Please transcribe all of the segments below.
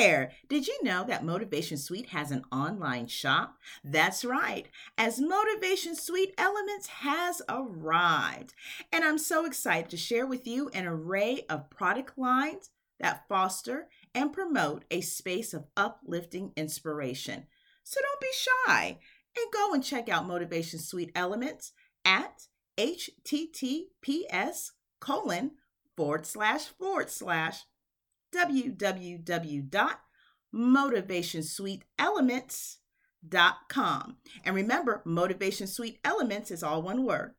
there! Did you know that Motivation Suite has an online shop? That's right, as Motivation Suite Elements has arrived. And I'm so excited to share with you an array of product lines that foster and promote a space of uplifting inspiration. So don't be shy and go and check out Motivation Suite Elements at https colon forward slash forward slash www.motivationsuiteelements.com. And remember, Motivation Suite Elements is all one word.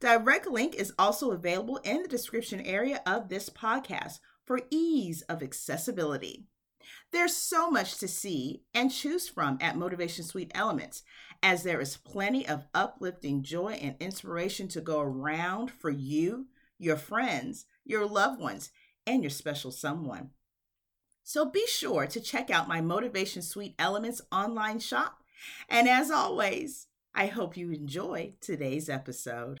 Direct link is also available in the description area of this podcast for ease of accessibility. There's so much to see and choose from at Motivation Suite Elements, as there is plenty of uplifting joy and inspiration to go around for you, your friends, your loved ones, and your special someone. So be sure to check out my Motivation Suite Elements online shop. And as always, I hope you enjoy today's episode.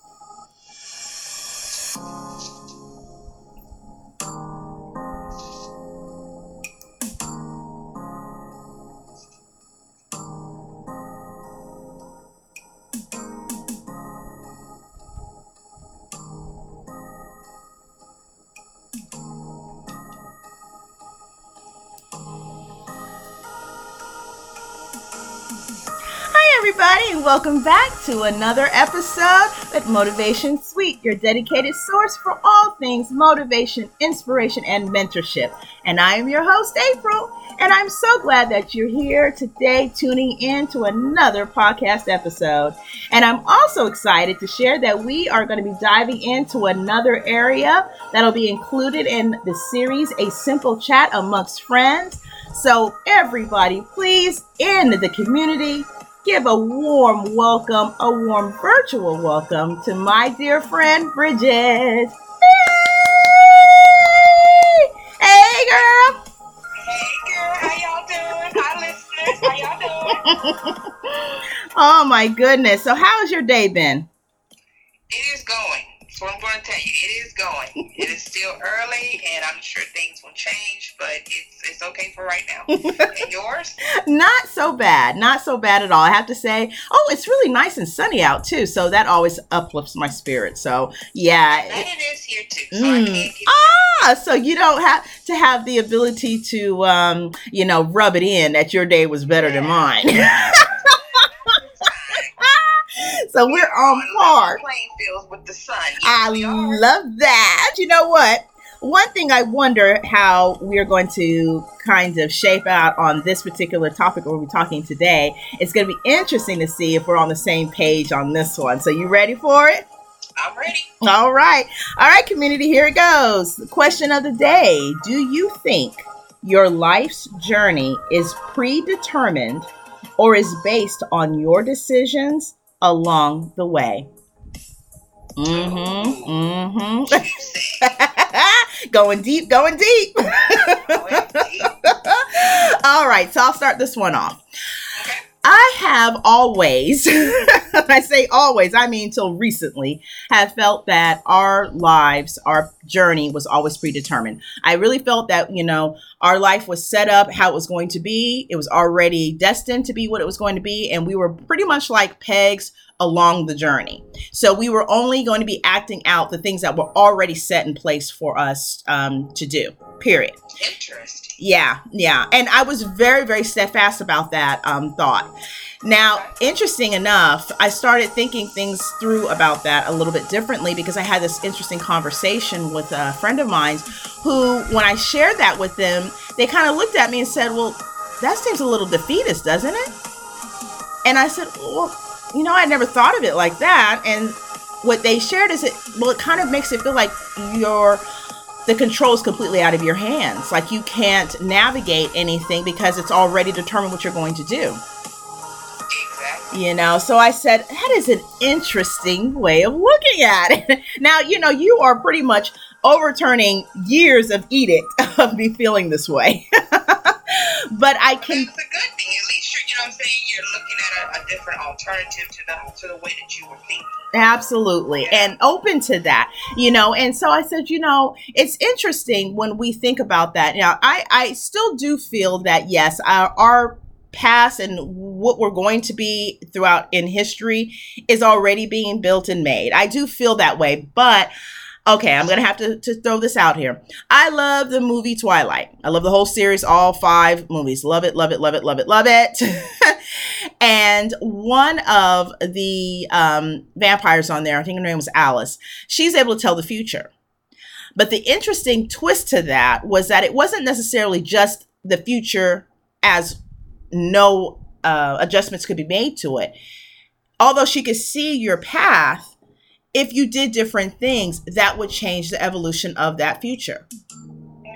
Welcome back to another episode at Motivation Suite, your dedicated source for all things motivation, inspiration, and mentorship. And I am your host, April, and I'm so glad that you're here today tuning in to another podcast episode. And I'm also excited to share that we are going to be diving into another area that'll be included in the series, A Simple Chat Amongst Friends. So, everybody, please, in the community, give a warm welcome, a warm virtual welcome to my dear friend Bridget. Hey, hey girl. Hey girl, how y'all doing? Hi listeners, how y'all doing? oh my goodness. So how's your day been? It is going. That's what I'm going to tell you. It is going. it is still early, and I'm sure things will change, but it's it's okay for right now. and yours? Not so bad. Not so bad at all. I have to say. Oh, it's really nice and sunny out too, so that always uplifts my spirit. So yeah, and it is here too. So mm. ah, so you don't have to have the ability to, um, you know, rub it in that your day was better yeah. than mine. so we're on par. With the sun. I love that. You know what? One thing I wonder how we're going to kind of shape out on this particular topic we're talking today. It's going to be interesting to see if we're on the same page on this one. So, you ready for it? I'm ready. All right. All right, community, here it goes. The question of the day Do you think your life's journey is predetermined or is based on your decisions along the way. Mm-hmm. Mm-hmm. going deep, going deep. going deep. All right, so I'll start this one off. I have always, I say always, I mean till recently, have felt that our lives, our journey was always predetermined. I really felt that, you know, our life was set up how it was going to be. It was already destined to be what it was going to be. And we were pretty much like pegs along the journey. So we were only going to be acting out the things that were already set in place for us um, to do, period. Interesting. Yeah, yeah. And I was very, very steadfast about that um, thought. Now, interesting enough, I started thinking things through about that a little bit differently because I had this interesting conversation with a friend of mine who, when I shared that with them, they kind of looked at me and said, Well, that seems a little defeatist, doesn't it? And I said, Well, you know, I never thought of it like that. And what they shared is it, well, it kind of makes it feel like you're the control is completely out of your hands. Like you can't navigate anything because it's already determined what you're going to do. Exactly. You know, so I said, that is an interesting way of looking at it. now, you know, you are pretty much overturning years of edict of me feeling this way. but I can. It's a good thing. At least know what I'm saying? You're looking at a, a, different alternative to the to the way that you were thinking. Absolutely. Yeah. And open to that. You know, and so I said, you know, it's interesting when we think about that. Now, I, I still do feel that yes, our, our past and what we're going to be throughout in history is already being built and made. I do feel that way, but okay, I'm gonna have to, to throw this out here. I love the movie Twilight. I love the whole series, all five movies. Love it, love it, love it, love it, love it. and one of the um, vampires on there, I think her name was Alice, she's able to tell the future. But the interesting twist to that was that it wasn't necessarily just the future as no uh, adjustments could be made to it. Although she could see your path, if you did different things, that would change the evolution of that future.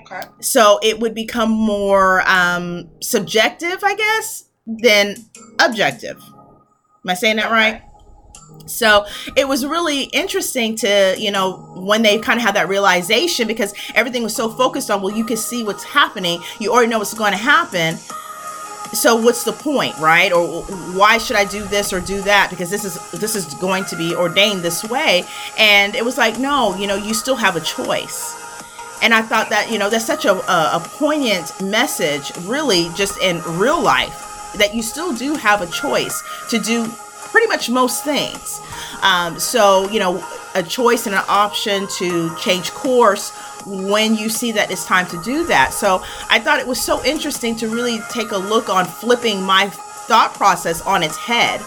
Okay. So it would become more um, subjective, I guess, than objective. Am I saying that okay. right? So it was really interesting to, you know, when they kind of had that realization because everything was so focused on, well, you can see what's happening. You already know what's going to happen so what's the point right? Or why should i do this or do that? Because this is this is going to be ordained this way. And it was like no you know you still have a choice. And i thought that you know that's such a, a, a poignant message really just in real life that you still do have a choice to do pretty much most things um, so you know a choice and an option to change course when you see that it's time to do that. So I thought it was so interesting to really take a look on flipping my thought process on its head.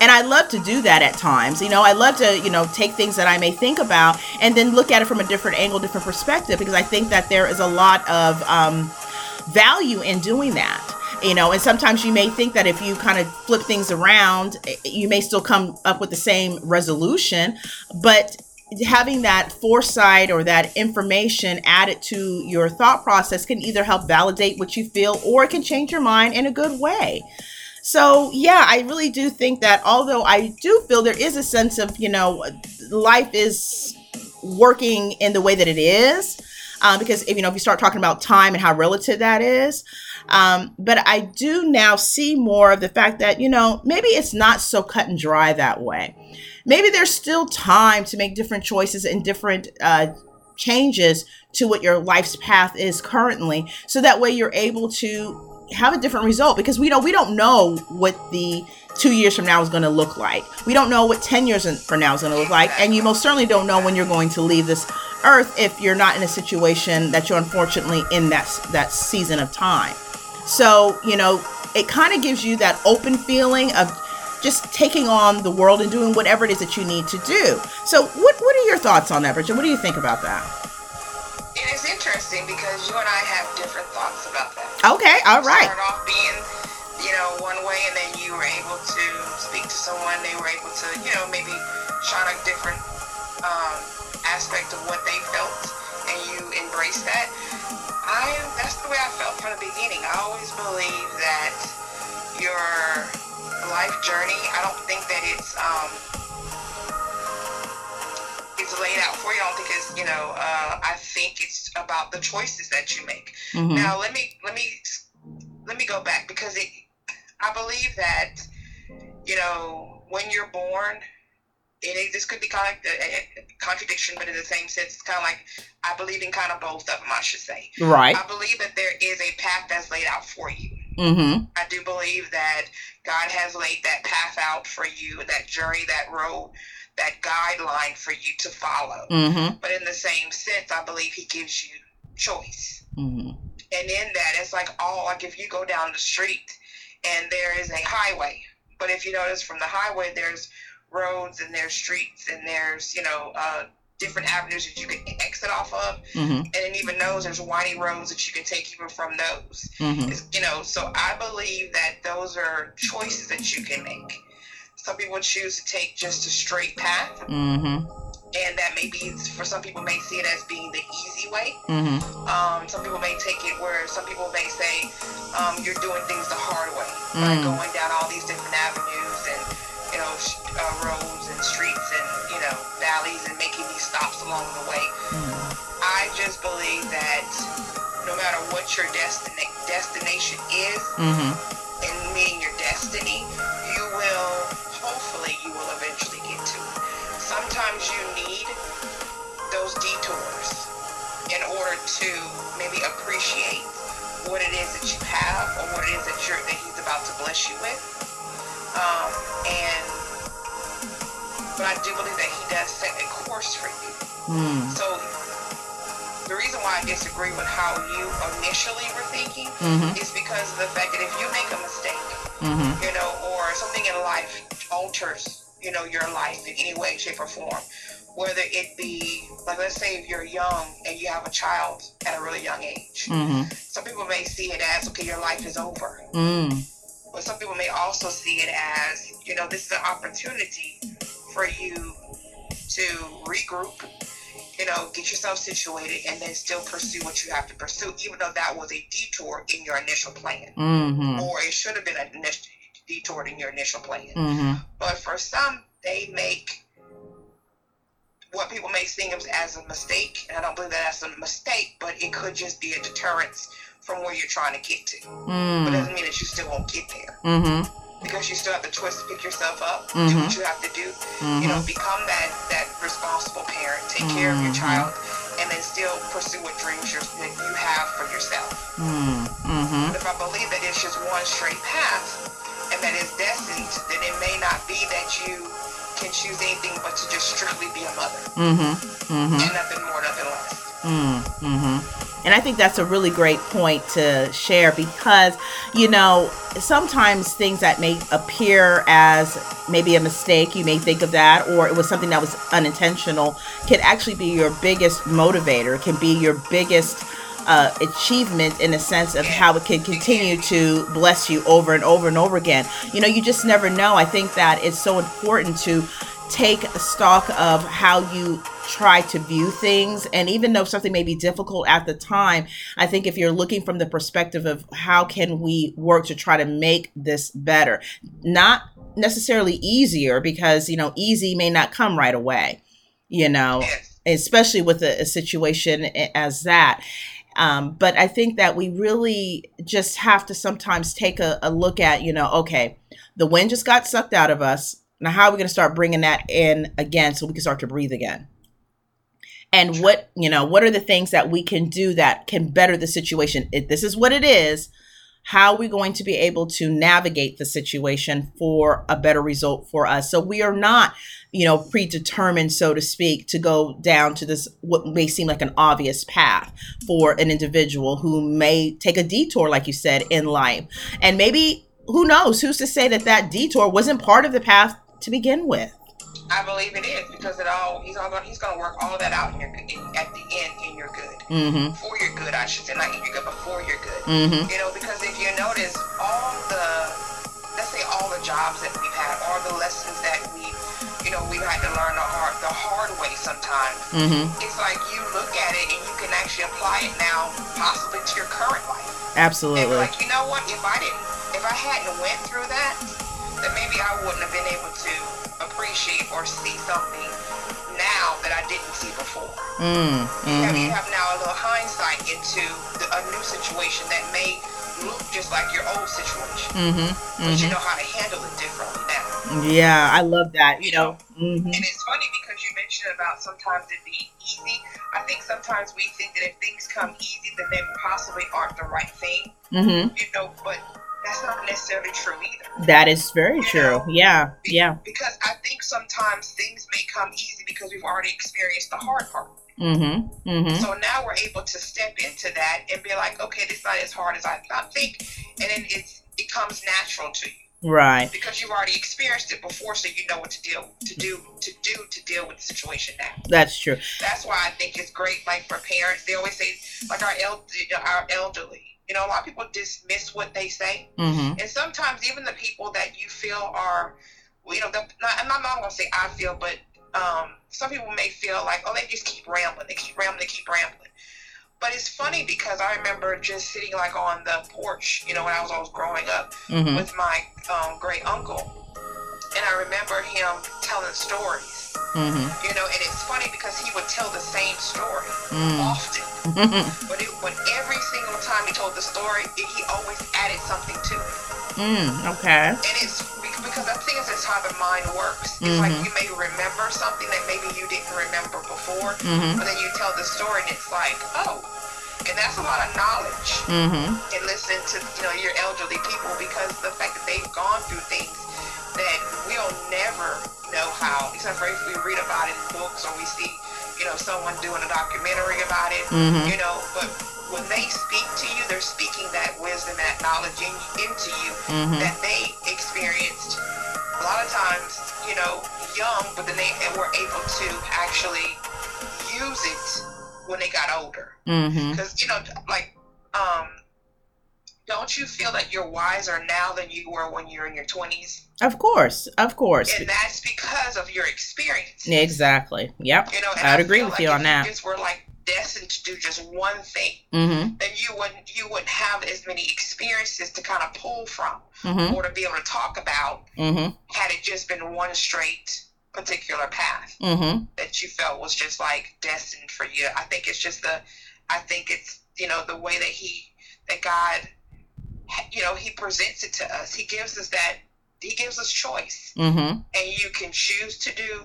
And I love to do that at times. You know, I love to, you know, take things that I may think about and then look at it from a different angle, different perspective, because I think that there is a lot of um, value in doing that you know and sometimes you may think that if you kind of flip things around you may still come up with the same resolution but having that foresight or that information added to your thought process can either help validate what you feel or it can change your mind in a good way. So, yeah, I really do think that although I do feel there is a sense of, you know, life is working in the way that it is, um, because if you know, if you start talking about time and how relative that is, um, but I do now see more of the fact that, you know, maybe it's not so cut and dry that way. Maybe there's still time to make different choices and different uh, changes to what your life's path is currently so that way you're able to have a different result because we know we don't know what the two years from now is going to look like we don't know what 10 years from now is going to look like and you most certainly don't know when you're going to leave this earth if you're not in a situation that you're unfortunately in that that season of time so you know it kind of gives you that open feeling of just taking on the world and doing whatever it is that you need to do. So, what what are your thoughts on that, Bridget? What do you think about that? It is interesting because you and I have different thoughts about that. Okay, all right. Start off being, you know, one way, and then you were able to speak to someone. They were able to, you know, maybe shine a different um, aspect of what they felt, and you embrace that. I that's the way I felt from the beginning. I always believe that your life journey. I don't think that it's um, it's laid out for you. I don't think it's you know. Uh, I think it's about the choices that you make. Mm-hmm. Now let me let me let me go back because it. I believe that you know when you're born. It, this could be kind of like a, a contradiction, but in the same sense, it's kind of like I believe in kind of both of them. I should say. Right. I believe that there is a path that's laid out for you. Mm-hmm. I do believe that God has laid that path out for you, that journey, that road, that guideline for you to follow. Mm-hmm. But in the same sense, I believe He gives you choice. Mm-hmm. And in that, it's like all like if you go down the street and there is a highway, but if you notice from the highway, there's roads and there's streets and there's you know uh, different avenues that you can exit off of, mm-hmm. and then even those there's winding roads that you can take even from those. Mm-hmm. You know, so I believe that those are choices that you can make. Some people choose to take just a straight path, mm-hmm. And that may be for some people may see it as being the easy way. Mm-hmm. Um, some people may take it where some people may say um, you're doing things the hard way by Mm. going down all these different avenues and you know sh- uh, roads and streets and you know valleys and making these stops along the way. Mm. I just believe that no matter what your destina- destination is, Mm-hmm. and meeting your destiny, to maybe appreciate what it is that you have or what it is that you're that he's about to bless you with. Um, and but I do believe that he does set a course for you. Mm. So the reason why I disagree with how you initially were thinking Mhm. is because of the fact that if you make a mistake, Mhm. you know, or something in life alters, you know, your life in any way, shape, or form, whether it be like let's say if you're young and you have a child at a really young age, Mhm. some people may see it as okay, your life is over. Mm. But some people may also see it as, you know, this is an opportunity for you to regroup, you know, get yourself situated, and then still pursue what you have to pursue, even though that was a detour in your initial plan, Mhm. or it should have been a detour in your initial plan. Mhm. But for some, they make what people may think of as a mistake, and I don't believe that that's a mistake, but it could just be a deterrence from where you're trying to get to. But it Mm. doesn't mean that you still won't get there Mhm. because you still have the choice to pick yourself up, do Mhm. what you have to do, you know, Mhm. become that that responsible parent, take care of your Mhm. child, and then still pursue what dreams you're, that you have for yourself. Mm. Mhm. But if I believe that it's just one straight path and that it's destined, then it may not be that you can choose anything but to just strictly be a mother Mhm. Mhm. and nothing more, nothing less. Mm, hmm And I think that's a really great point to share because, you know, sometimes things that may appear as maybe a mistake, you may think of that, or it was something that was unintentional, can actually be your biggest motivator, can be your biggest uh, achievement in a sense of how it can continue to bless you over and over and over again. You know, you just never know. I think that it's so important to take stock of how you try to view things and even though something may be difficult at the time i think if you're looking from the perspective of how can we work to try to make this better not necessarily easier because you know easy may not come right away you know especially with a, a situation as that um, but i think that we really just have to sometimes take a, a look at you know okay the wind just got sucked out of us. Now how are we going to start bringing that in again so we can start to breathe again? And what you know what are the things that we can do that can better the situation? If this is what it is how are we going to be able to navigate the situation for a better result for us? So we are not you know predetermined so to speak to go down to this what may seem like an obvious path for an individual who may take a detour like you said in life. And maybe who knows? Who's to say that that detour wasn't part of the path to begin with I believe it is because it all he's all going he's going to work all that out in your at the end in your good mm-hmm for your good. I should say not in your good, but for your good. mm-hmm You know, because if you notice, all the let's say all the jobs that we've had, all the lessons that we, you know, we've had to learn the hard the hard way sometimes. mm-hmm It's like you look at it and you can actually apply it now, possibly to your current life. Absolutely like, you know what? If I didn't, if I hadn't went through that, then maybe I wouldn't have been able to appreciate or see something now that I didn't see before. mm, You have, you mm-hmm. have now a little hindsight into the, a new situation that may look just like your old situation, mm-hmm but you mm-hmm. know how to handle it differently now. yeah i love that you know? mm-hmm. And it's funny because you mentioned about sometimes it being easy. I think sometimes we think that if things come easy, then they possibly aren't the right thing, mm-hmm. You know, but that's not necessarily true either. that is very true yeah Be- yeah Because I think sometimes things may come easy because we've already experienced the hard part. mm-hmm mm-hmm So now we're able to step into that and be like, okay, this is not as hard as I thought think, and then it's it comes natural to you right because you've already experienced it before, so you know what to deal to do to do to deal with the situation now. that's true That's why I think it's great. Like for parents, they always say, like our el- our elderly. You know, a lot of people dismiss what they say, mm-hmm. And sometimes even the people that you feel are, you know, the, not, I'm not going to say I feel, but um, some people may feel like, oh, they just keep rambling, they keep rambling, they keep rambling. But it's funny because I remember just sitting like on the porch, you know, when I was always growing up mm-hmm. with my um, great uncle, and I remember him telling stories, mm-hmm you know, and it's funny because he would tell the same story mm often. but, it, but every single time he told the story, it, he always added something to it. Mm, okay. And it's because I think it's how the mind works. It's like Mhm. you may remember something that maybe you didn't remember before, Mhm. but then you tell the story and it's like, oh. And that's a lot of knowledge Mm-hmm. and listen to you know your elderly people because the fact that they've gone through things that we'll never know how, except for if we read about it in books or we see you know someone doing a documentary about it. Mhm. You know, but when they speak to you, they're speaking that wisdom, that knowledge in, into you Mhm. that they experienced a lot of times, you know, young, but then they were able to actually use it when they got older. Mm-hmm. Because you know, like, um, don't you feel that you're wiser now than you were when you're in your twenties? Of course. Of course. And that's because of your experience. Exactly. Yep. You know, I'd I agree with like you on that. Just were like destined to do just one thing, Mm-hmm. then you wouldn't you wouldn't have as many experiences to kind of pull from Mm-hmm. or to be able to talk about Mm-hmm. had it just been one straight particular path Mm-hmm. that you felt was just like destined for you. I think it's just the, I think it's you know the way that he that God, you know, he presents it to us. He gives us that. He gives us choice, Mm-hmm. and you can choose to do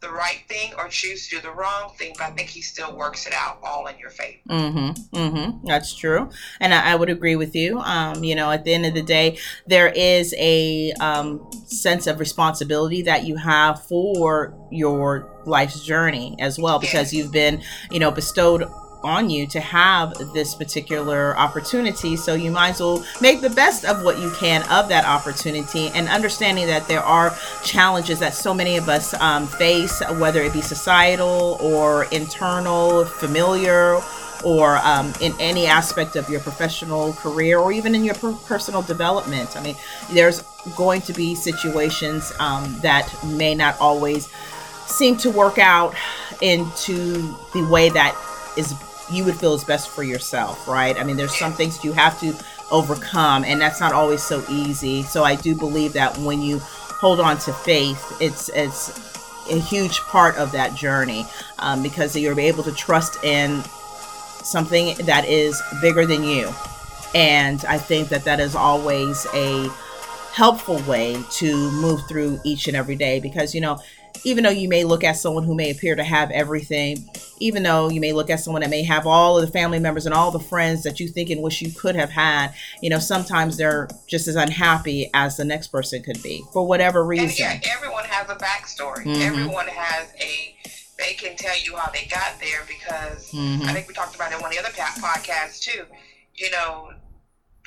the right thing or choose to do the wrong thing. But I think he still works it out all in your favor. Mm-hmm. Mm-hmm. That's true, and I, I would agree with you. Um, you know, at the end of the day, there is a um, sense of responsibility that you have for your life's journey as well, because Yes. you've been, you know, bestowed on you to have this particular opportunity. So you might as well make the best of what you can of that opportunity, and understanding that there are challenges that so many of us um, face, whether it be societal or internal, familiar or um, in any aspect of your professional career or even in your per- personal development. I mean, there's going to be situations um, that may not always seem to work out into the way that is you would feel is best for yourself, right? I mean, there's some things you have to overcome, and that's not always so easy. So I do believe that when you hold on to faith, it's it's a huge part of that journey um, because you're able to trust in something that is bigger than you. And I think that that is always a helpful way to move through each and every day because, you know, even though you may look at someone who may appear to have everything, even though you may look at someone that may have all of the family members and all the friends that you think and wish you could have had, you know, sometimes they're just as unhappy as the next person could be for whatever And reason. yeah, everyone has a backstory. Mhm. Everyone has a. They can tell you how they got there because Mhm. I think we talked about it in one of the other podcasts too. You know,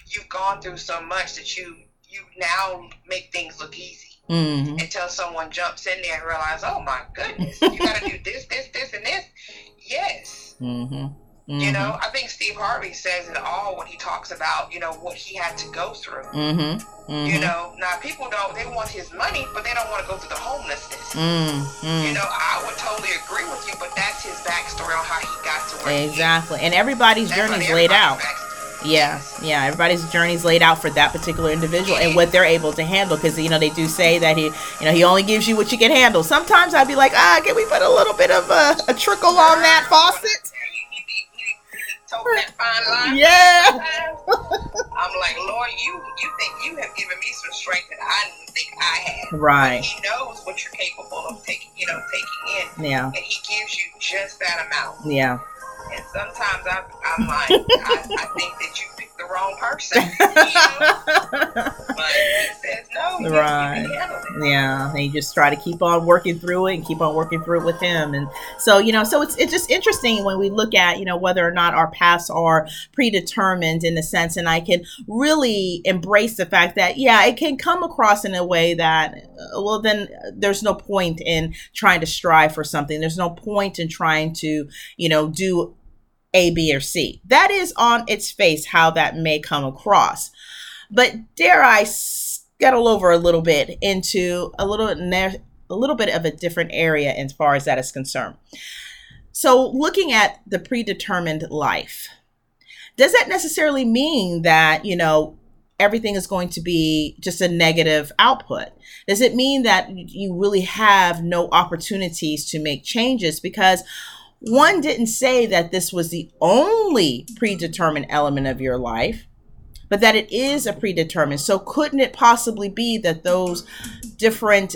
you've gone through so much that you you now make things look easy Mhm. until someone jumps in there and realize, oh my goodness, you got to do this, this, this, and this. Yes. Mhm. You know, I think Steve Harvey says it all when he talks about, you know, what he had to go through. Mhm. You Mhm. know, now people don't, they want his money, but they don't want to go through the homelessness. You know, I would totally agree with you, but that's his backstory on how he got to where he. Exactly. And everybody's journey is laid out. backstory- Yeah, yeah. Everybody's journey is laid out for that particular individual and what they're able to handle. Because you know they do say that he, you know, he only gives you what you can handle. Sometimes I'd be like, ah, can we put a little bit of a, a trickle on that faucet? Yeah. I'm like, Lord, you you think you have given me some strength that I didn't think I had. Right. He knows what you're capable of taking, you know, taking in, Yeah. and he gives you just that amount. Yeah. And sometimes I, I'm like, I, I think that person, you know? but he says no, Right. you can handle it. Yeah, and you just try to keep on working through it and keep on working through it with him. And so, you know, so it's it's just interesting when we look at, you know, whether or not our paths are predetermined in a sense. And I can really embrace the fact that, yeah, it can come across in a way that, uh, well, then there's no point in trying to strive for something. There's no point in trying to, you know, do A, B, or C. That is on its face how that may come across. But dare I scuttle over a little bit into a little a little bit of a different area as far as that is concerned. So, looking at the predetermined life, does that necessarily mean that you know everything is going to be just a negative output? Does it mean that you really have no opportunities to make changes? Because one didn't say that this was the only predetermined element of your life, but that it is a predetermined. So, couldn't it possibly be that those different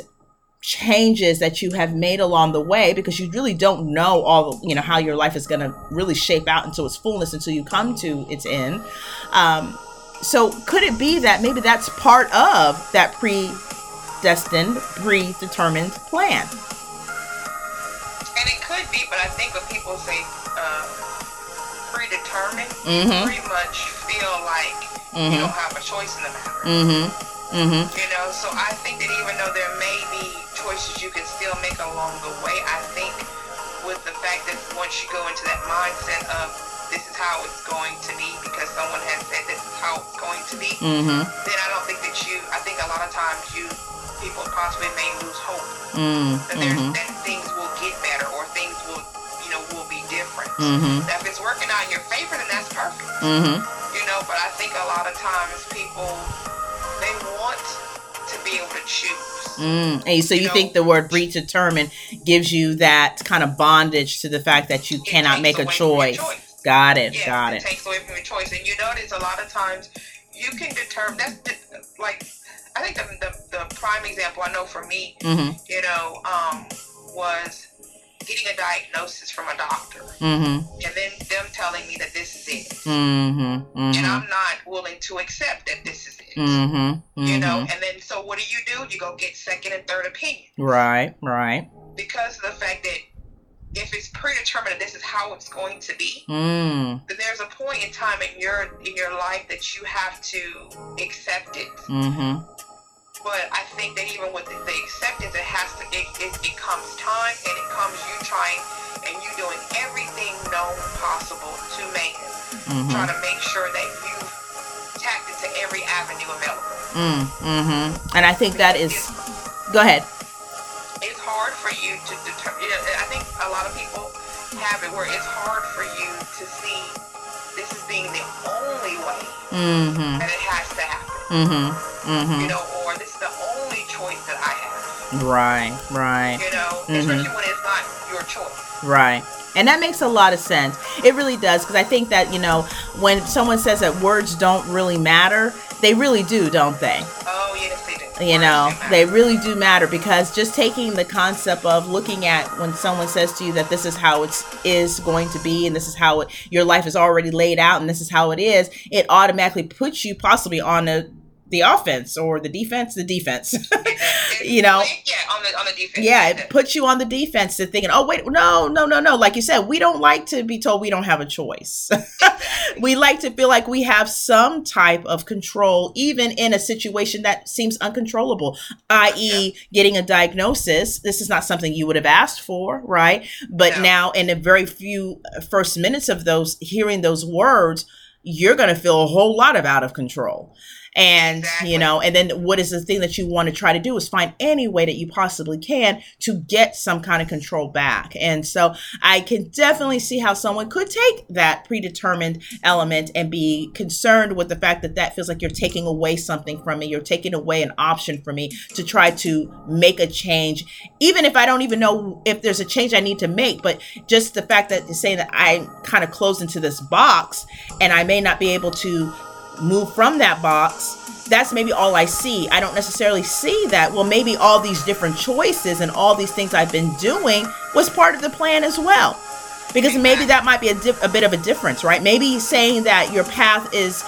changes that you have made along the way because you really don't know all you know how your life is going to really shape out into its fullness until you come to its end um, so could it be that maybe that's part of that predestined predetermined plan and it could be but i think when people say uh, predetermined mm-hmm. pretty much feel like mm-hmm. you don't have a choice in the matter mm-hmm. mm-hmm. you know so i think that even though there may be choices you can still make along the way. I think with the fact that once you go into that mindset of this is how it's going to be because someone has said this is how it's going to be, mm-hmm. then I don't think that you. I think a lot of times you people possibly may lose hope mm-hmm. that, that things will get better Mm-hmm. If it's working out in your favor, then that's perfect. Mm-hmm. You know, but I think a lot of times people they want to be able to choose Mm. And so you, you know, think the word predetermined gives you that kind of bondage to the fact that you cannot make a choice. choice. Got it. Got it. It takes away from your choice. And you notice a lot of times you can determine that's like I think the, the, the prime example I know for me, mm-hmm. you know, um, was getting a diagnosis from a doctor mm-hmm. and then them telling me that this is it. Mm-hmm. Mm-hmm. And I'm not willing to accept that this is it. Mm-hmm. You know, mm-hmm. and then so what do you do? You go get second and third opinions. Right, right. Because of the fact that if it's predetermined that this is how it's going to be, mm. then there's a point in time in your in your life that you have to accept it. Mm-hmm. But I think that even with the, the acceptance, it has to, it, it, it comes time and it comes you trying and you doing everything known possible to man, mm-hmm. trying to make sure that you've tapped into every avenue available. Mm, hmm And I think that is, go ahead. It's hard for you to determine, you know, I think a lot of people have it where it's hard for you to see this is being the only way mm-hmm. that it has to happen. Mm-hmm. Mm-hmm. You know, Right, right. You know, mm-hmm. especially when it's not your choice. Right. And that makes a lot of sense. It really does because I think that, you know, when someone says that words don't really matter, they really do, don't they? Oh, yes, they do. You know, they really do matter because just taking the concept of looking at when someone says to you that this is how it is going to be and this is how it, your life is already laid out and this is how it is, it automatically puts you possibly on a the offense or the defense, the defense. you know, yeah, on the on the defense. Yeah, it puts you on the defense to thinking, oh wait, no, no, no, no. Like you said, we don't like to be told we don't have a choice. we like to feel like we have some type of control, even in a situation that seems uncontrollable, i.e., yeah. getting a diagnosis. This is not something you would have asked for, right? But no. now, in the very few uh, first minutes of those, hearing those words, you're going to feel a whole lot of out of control and exactly. you know and then what is the thing that you want to try to do is find any way that you possibly can to get some kind of control back and so i can definitely see how someone could take that predetermined element and be concerned with the fact that that feels like you're taking away something from me you're taking away an option for me to try to make a change even if i don't even know if there's a change i need to make but just the fact that saying that i'm kind of closed into this box and i may not be able to move from that box, that's maybe all I see. I don't necessarily see that, well, maybe all these different choices and all these things I've been doing was part of the plan as well. Because maybe that might be a, a bit of a difference, right? Maybe saying that your path is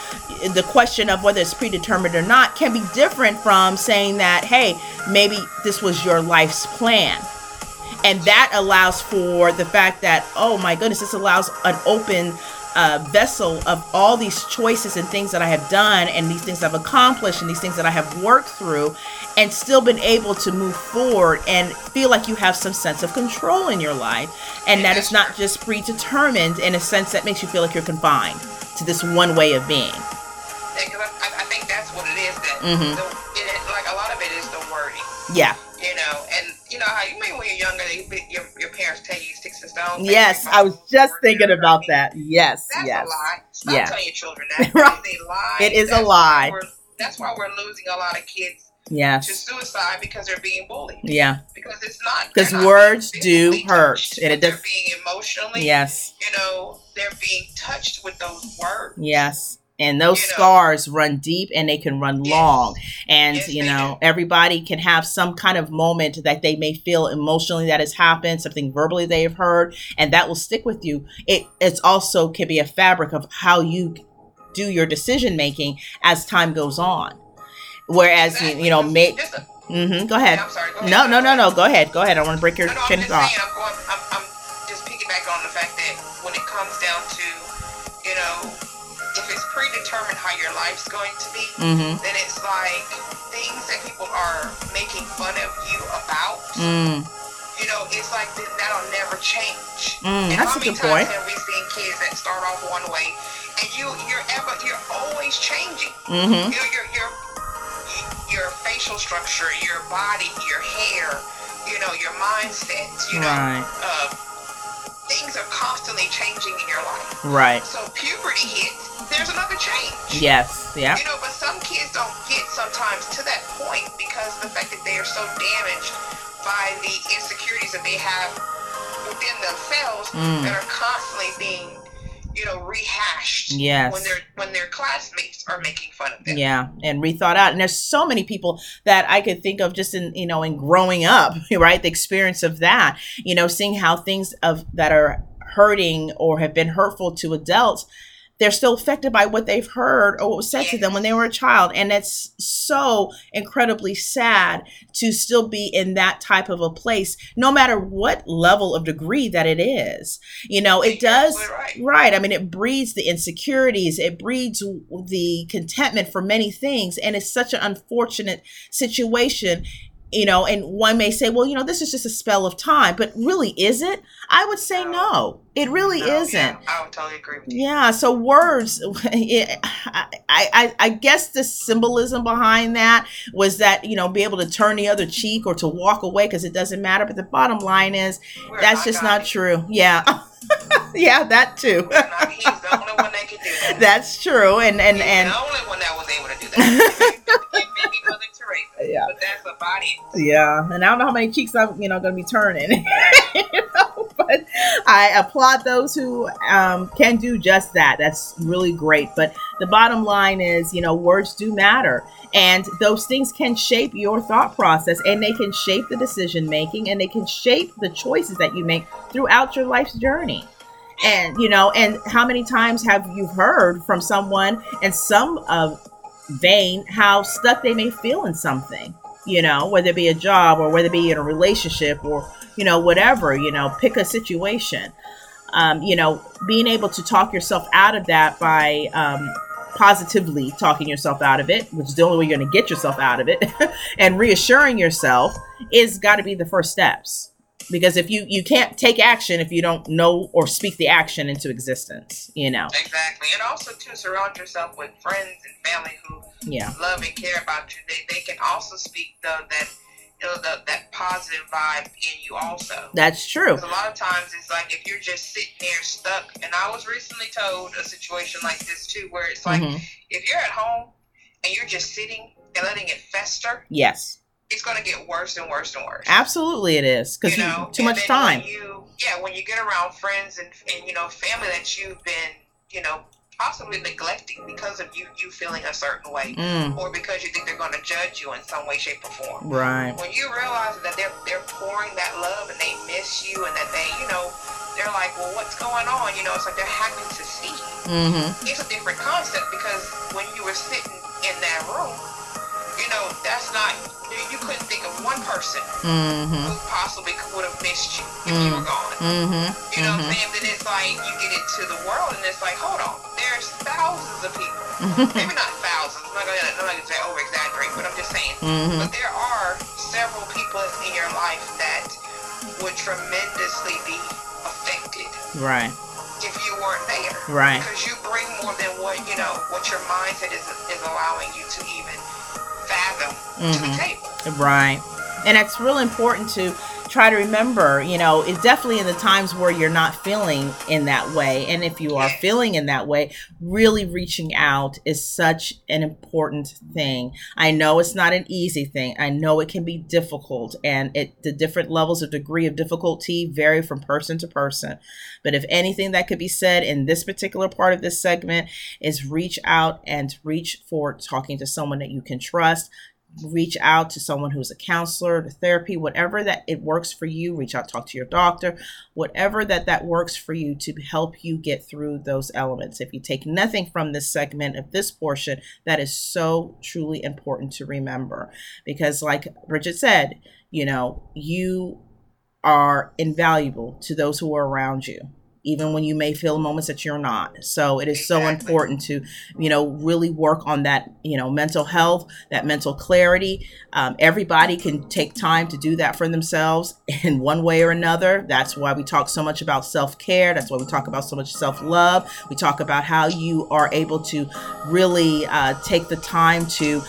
the question of whether it's predetermined or not can be different from saying that, hey, maybe this was your life's plan. And that allows for the fact that, oh my goodness, this allows an open uh, vessel of all these choices and things that I have done and these things I've accomplished and these things that I have worked through and still been able to move forward and feel like you have some sense of control in your life and that it's not just predetermined in a sense that makes you feel like you're confined to this one way of being. Yeah, I, I, think that's what it is. That mm-hmm. the, it, like a lot of it is the wording. Yeah. You know, and you know how you mean when you're younger, they, your, your parents tell you sticks. Yes, I was just thinking about that. Yes, that's yes. a lie. Stop telling your children that. right. It's a lie. It is that's a lie. Why that's why we're losing a lot of kids Yes. to suicide because they're being bullied. Yeah. Because it's not Because words do hurt, and it does- They're being emotionally. Yes. You know, they're being touched with those words. Yes. And those You know. scars run deep and they can run Yes. long. And, Yes, you know, everybody can have some kind of moment that they may feel emotionally that has happened, something verbally they have heard, and that will stick with you. It it's also can be a fabric of how you do your decision making as time goes on. Whereas, you, Exactly. you know, make may, just a- hmm go ahead. I'm sorry. Go ahead. No, no, no, no. Go ahead. Go ahead. I want to break your No, no, I'm chain just of thought. saying, I'm going, I'm, I'm just piggybacking on the fact that when it comes predetermined how your life's going to be, Mm-hmm. then it's like things that people are making fun of you about, Mm, you know, it's like th- that'll never change. mm, and that's how a many good times point. have we seen kids that start off one way and you you're ever you're always changing. Mm-hmm. You know, your facial structure, your body, your hair, you know, your mindset, you know, Right. uh, things are constantly changing in your life. Right. So puberty hits, there's another change. Yes. Yeah. You know, but some kids don't get sometimes to that point because of the fact that they are so damaged by the insecurities that they have within themselves Mm. that are constantly being, you know, rehashed Yes. when their when their classmates are making fun of them. Yeah, and rethought out. And there's so many people that I could think of just in you know in growing up, right? The experience of that, you know, seeing how things of that are hurting or have been hurtful to adults, they're still affected by what they've heard or what was said to them when they were a child, and it's so incredibly sad to still be in that type of a place, no matter what level of degree that it is. You know, it does. right. Right. I mean, it breeds the insecurities, it breeds the contentment for many things. And it's such an unfortunate situation, you know. And one may say, well, you know, this is just a spell of time, but really, is it? I would say No. It really No, isn't. yeah, I would totally agree with you. Yeah, so words, it, I, I, I guess the symbolism behind that was that, you know, be able to turn the other cheek or to walk away because it doesn't matter. But the bottom line is We're that's just not God. true. Yeah. yeah, that too. Not- He's the only one that can do that. That's true. And, and, He's and, the only one that was able to do that. it may be Mother Teresa, Yeah. but that's a body. Yeah, and I don't know how many cheeks I'm, you know, going to be turning. you know, but I applaud those who um, can do just that. That's really great. But the bottom line is, you know, words do matter, and those things can shape your thought process, and they can shape the decision making, and they can shape the choices that you make throughout your life's journey. And you know, and how many times have you heard from someone in some of vein how stuck they may feel in something? You know, whether it be a job or whether it be in a relationship or, you know, whatever, you know, pick a situation. Um, you know, being able to talk yourself out of that by um, positively talking yourself out of it, which is the only way you're going to get yourself out of it, and reassuring yourself is got to be the first steps. Because if you you can't take action if you don't know or speak the action into existence, you know. Exactly. And also, to surround yourself with friends and family who Yeah. love and care about you. They, they can also speak the, that you know the, that positive vibe in you also. That's true. A lot of times it's like if you're just sitting there stuck. And I was recently told a situation like this too, where it's like Mhm. if you're at home and you're just sitting and letting it fester, Yes. It's going to get worse and worse and worse. Absolutely it is. Because you know, too and much time. You, yeah, when you get around friends and, and you know family that you've been, you know, possibly neglecting because of you you feeling a certain way, Mm, or because you think they're going to judge you in some way, shape, or form. right. When you realize that they're they're pouring that love and they miss you, and that they, you know, they're like, well, what's going on? You know, it's like they're happy to see you. Mm-hmm. It's a different concept because when you were sitting in that room, you know, that's not. You couldn't think of one person Mm-hmm. who possibly would have missed you if you were gone. Mm-hmm. You know what I'm saying? Then it's like you get into the world and it's like, hold on, there's thousands of people. Maybe not thousands. I'm not gonna, I'm not gonna say over exaggerate, but I'm just saying. Mm-hmm. But there are several people in your life that would tremendously be affected Right. if you weren't there. Right. Because you bring more than what you know, what your mindset is is allowing you to even fathom to the Mhm. table. Right. And it's real important to try to remember, you know, it's definitely in the times where you're not feeling in that way. And if you are feeling in that way, really reaching out is such an important thing. I know it's not an easy thing. I know it can be difficult and it the different levels of degree of difficulty vary from person to person. But if anything that could be said in this particular part of this segment is reach out and reach for talking to someone that you can trust reach out to someone who's a counselor to therapy whatever that it works for you reach out talk to your doctor whatever that that works for you to help you get through those elements. If you take nothing from this segment of this portion that is so truly important to remember. Because like bridget said you know you are invaluable to those who are around you even when you may feel moments that you're not. So it is so important to, you know, really work on that, you know, mental health, that mental clarity. Um, everybody can take time to do that for themselves in one way or another. That's why we talk so much about self care. That's why we talk about so much self love. We talk about how you are able to really uh, take the time to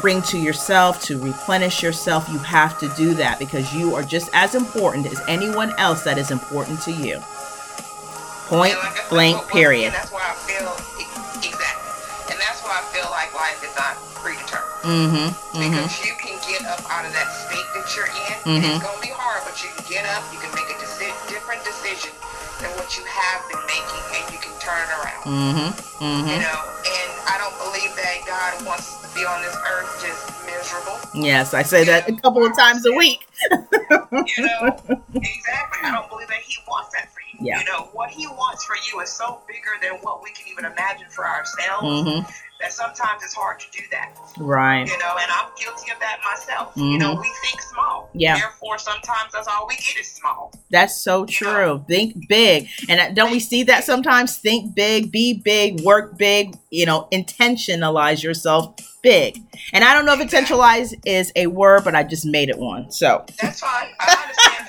bring to yourself, to replenish yourself, you have to do that because you are just as important as anyone else that is important to you. Point like blank, what, period. And that's why I feel exactly, and that's why I feel like life is not predetermined. Mm-hmm, mm-hmm. You can get up out of that state that you're in, mm-hmm. and it's gonna be hard, but you can get up, you can make a deci- different decision than what you have been making, and you can turn it around. Mm-hmm, mm-hmm. You know, and I don't believe that God wants to be on this earth just miserable. Yes, I say that a couple of times a week. you know, exactly. I don't believe that He wants that yeah. You know, what he wants for you is so bigger than what we can even imagine for ourselves. Mm-hmm. That sometimes it's hard to do that. Right. You know, and I'm guilty of that myself. Mm-hmm. You know, we think small. Yeah. Therefore, sometimes that's all we get is small. That's so true. Know? Think big. And don't we see that sometimes? Think big, be big, work big, you know, intentionalize yourself big. And I don't know if intentionalize is a word, but I just made it one. So that's fine. I understand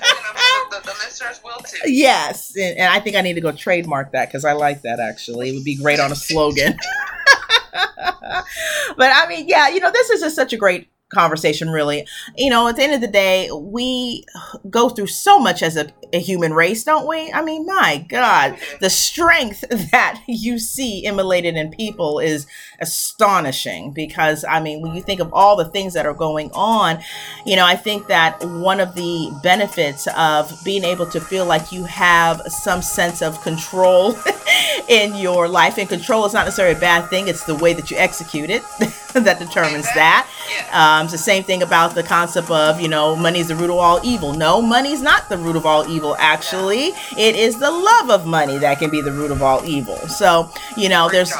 the, the, listeners will too. Yes, and, and I think I need to go trademark that because I like that. Actually, it would be great on a slogan. but I mean, yeah, you know, this is just such a great conversation really. You know at the end of the day we go through so much as a, a, human race don't we? I mean my god the strength that you see immolated in people is astonishing because i mean when you think of all the things that are going on you know i think that one of the benefits of being able to feel like you have some sense of control in your life and control is not necessarily a bad thing it's the way that you execute it that determines that um, it's the same thing about the concept of, you know, money is the root of all evil. No, money's not the root of all evil, actually. It is the love of money that can be the root of all evil. So, you know, there's,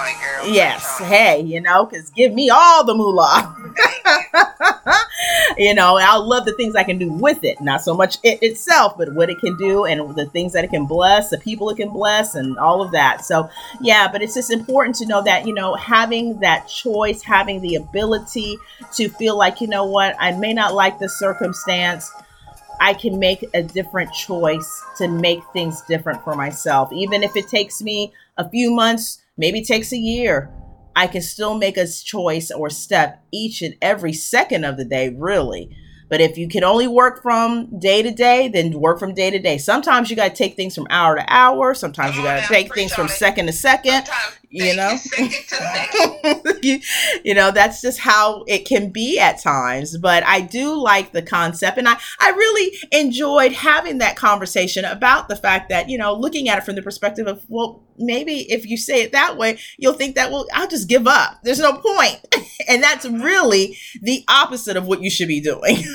yes, hey, you know, because give me all the moolah. you know, I love the things I can do with it. Not so much it itself, but what it can do and the things that it can bless, the people it can bless, and all of that. So, yeah, but it's just important to know that, you know, having that choice, having the ability to feel like, you know what, I may not like the circumstance. I can make a different choice to make things different for myself. Even if it takes me a few months, maybe it takes a year, I can still make a choice or step each and every second of the day, really. But if you can only work from day to day, then work from day to day. Sometimes you got to take things from hour to hour. Sometimes you got to take things from second to second. Sometimes you know? you, you know that's just how it can be at times but i do like the concept and i i really enjoyed having that conversation about the fact that you know looking at it from the perspective of well maybe if you say it that way you'll think that well i'll just give up. There's no point. And that's really the opposite of what you should be doing.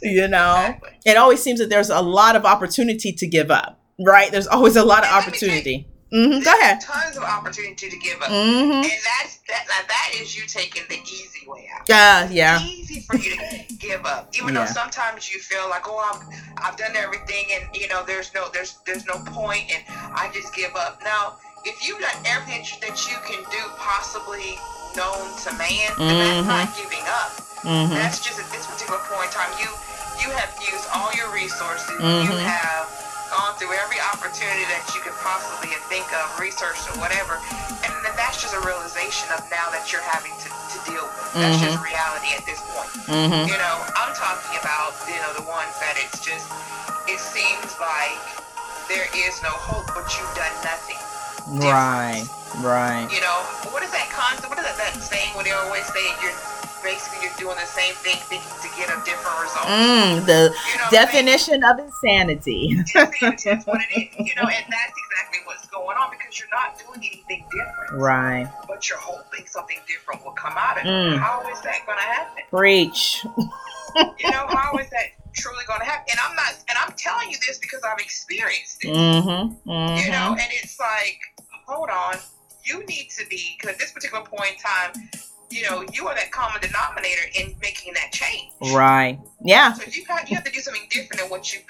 You know? Exactly. it always seems that there's a lot of opportunity to give up right? There's always a lot of opportunity Mm-hmm. Go ahead. Tons of opportunity to give up, mm-hmm. and that's that. that is you taking the easy way out. Yeah, yeah. It's easy for you to give up, even yeah. though sometimes you feel like, oh, I'm, I've done everything, and you know, there's no, there's, there's no point, and I just give up. Now, if you've done everything that you can do possibly known to man, mm-hmm. then that's not giving up. Mm-hmm. That's just at this particular point in time, you, you have used all your resources. You mm-hmm. have gone through every opportunity that you could possibly think of, research or whatever, and that's that's just a realization of now that you're having to, to deal with. That's Mhm. just reality at this point. Mm-hmm. You know, I'm talking about, you know, the ones that it's just, it seems like there is no hope, but you've done nothing. Right. Right. You know, what is that concept? What is that, that saying when they always say you're basically you're doing the same thing thinking to get a different result? Mm, the You know what I'm saying? definition of insanity. It's, it's what it is. You know, and that's exactly what's going on because you're not doing anything different. Right. But you're hoping something different will come out of it. Mm. How is that going to happen? Preach. You know, how is that truly going to happen? And I'm not, and I'm telling you this because I've experienced it. Mm-hmm. You know, Mm-hmm. and it's like, hold on, you need to be because at this particular point in time, you know, you are that common denominator in making that change. Right. Yeah. So you got you have to do something different than what you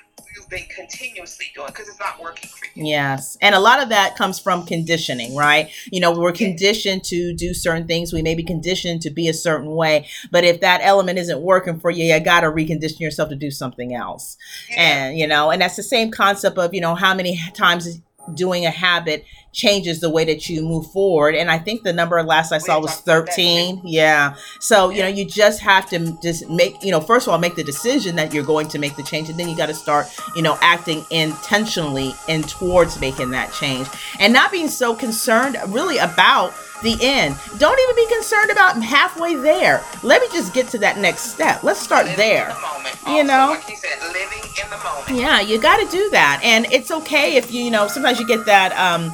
been continuously doing because it's not working for you. Yes. And a lot of that comes from conditioning, right? You know, we're conditioned to do certain things. We may be conditioned to be a certain way. But if that element isn't working for you, you got to recondition yourself to do something else. And, you know, and that's the same concept of, you know, how many times doing a habit changes the way that you move forward. And I think the number last I saw was talked about that, 13. Yeah. So, you know, you just have to just make, you know, first of all, make the decision that you're going to make the change. And then you got to start, you know, acting intentionally and towards making that change and not being so concerned really about the end. Don't even be concerned about halfway there. Let me just get to that next step. Let's start Living there. The. You Also, know? like you said, living in the moment. Yeah, you got to do that. And it's okay if you, you know, sometimes you get that um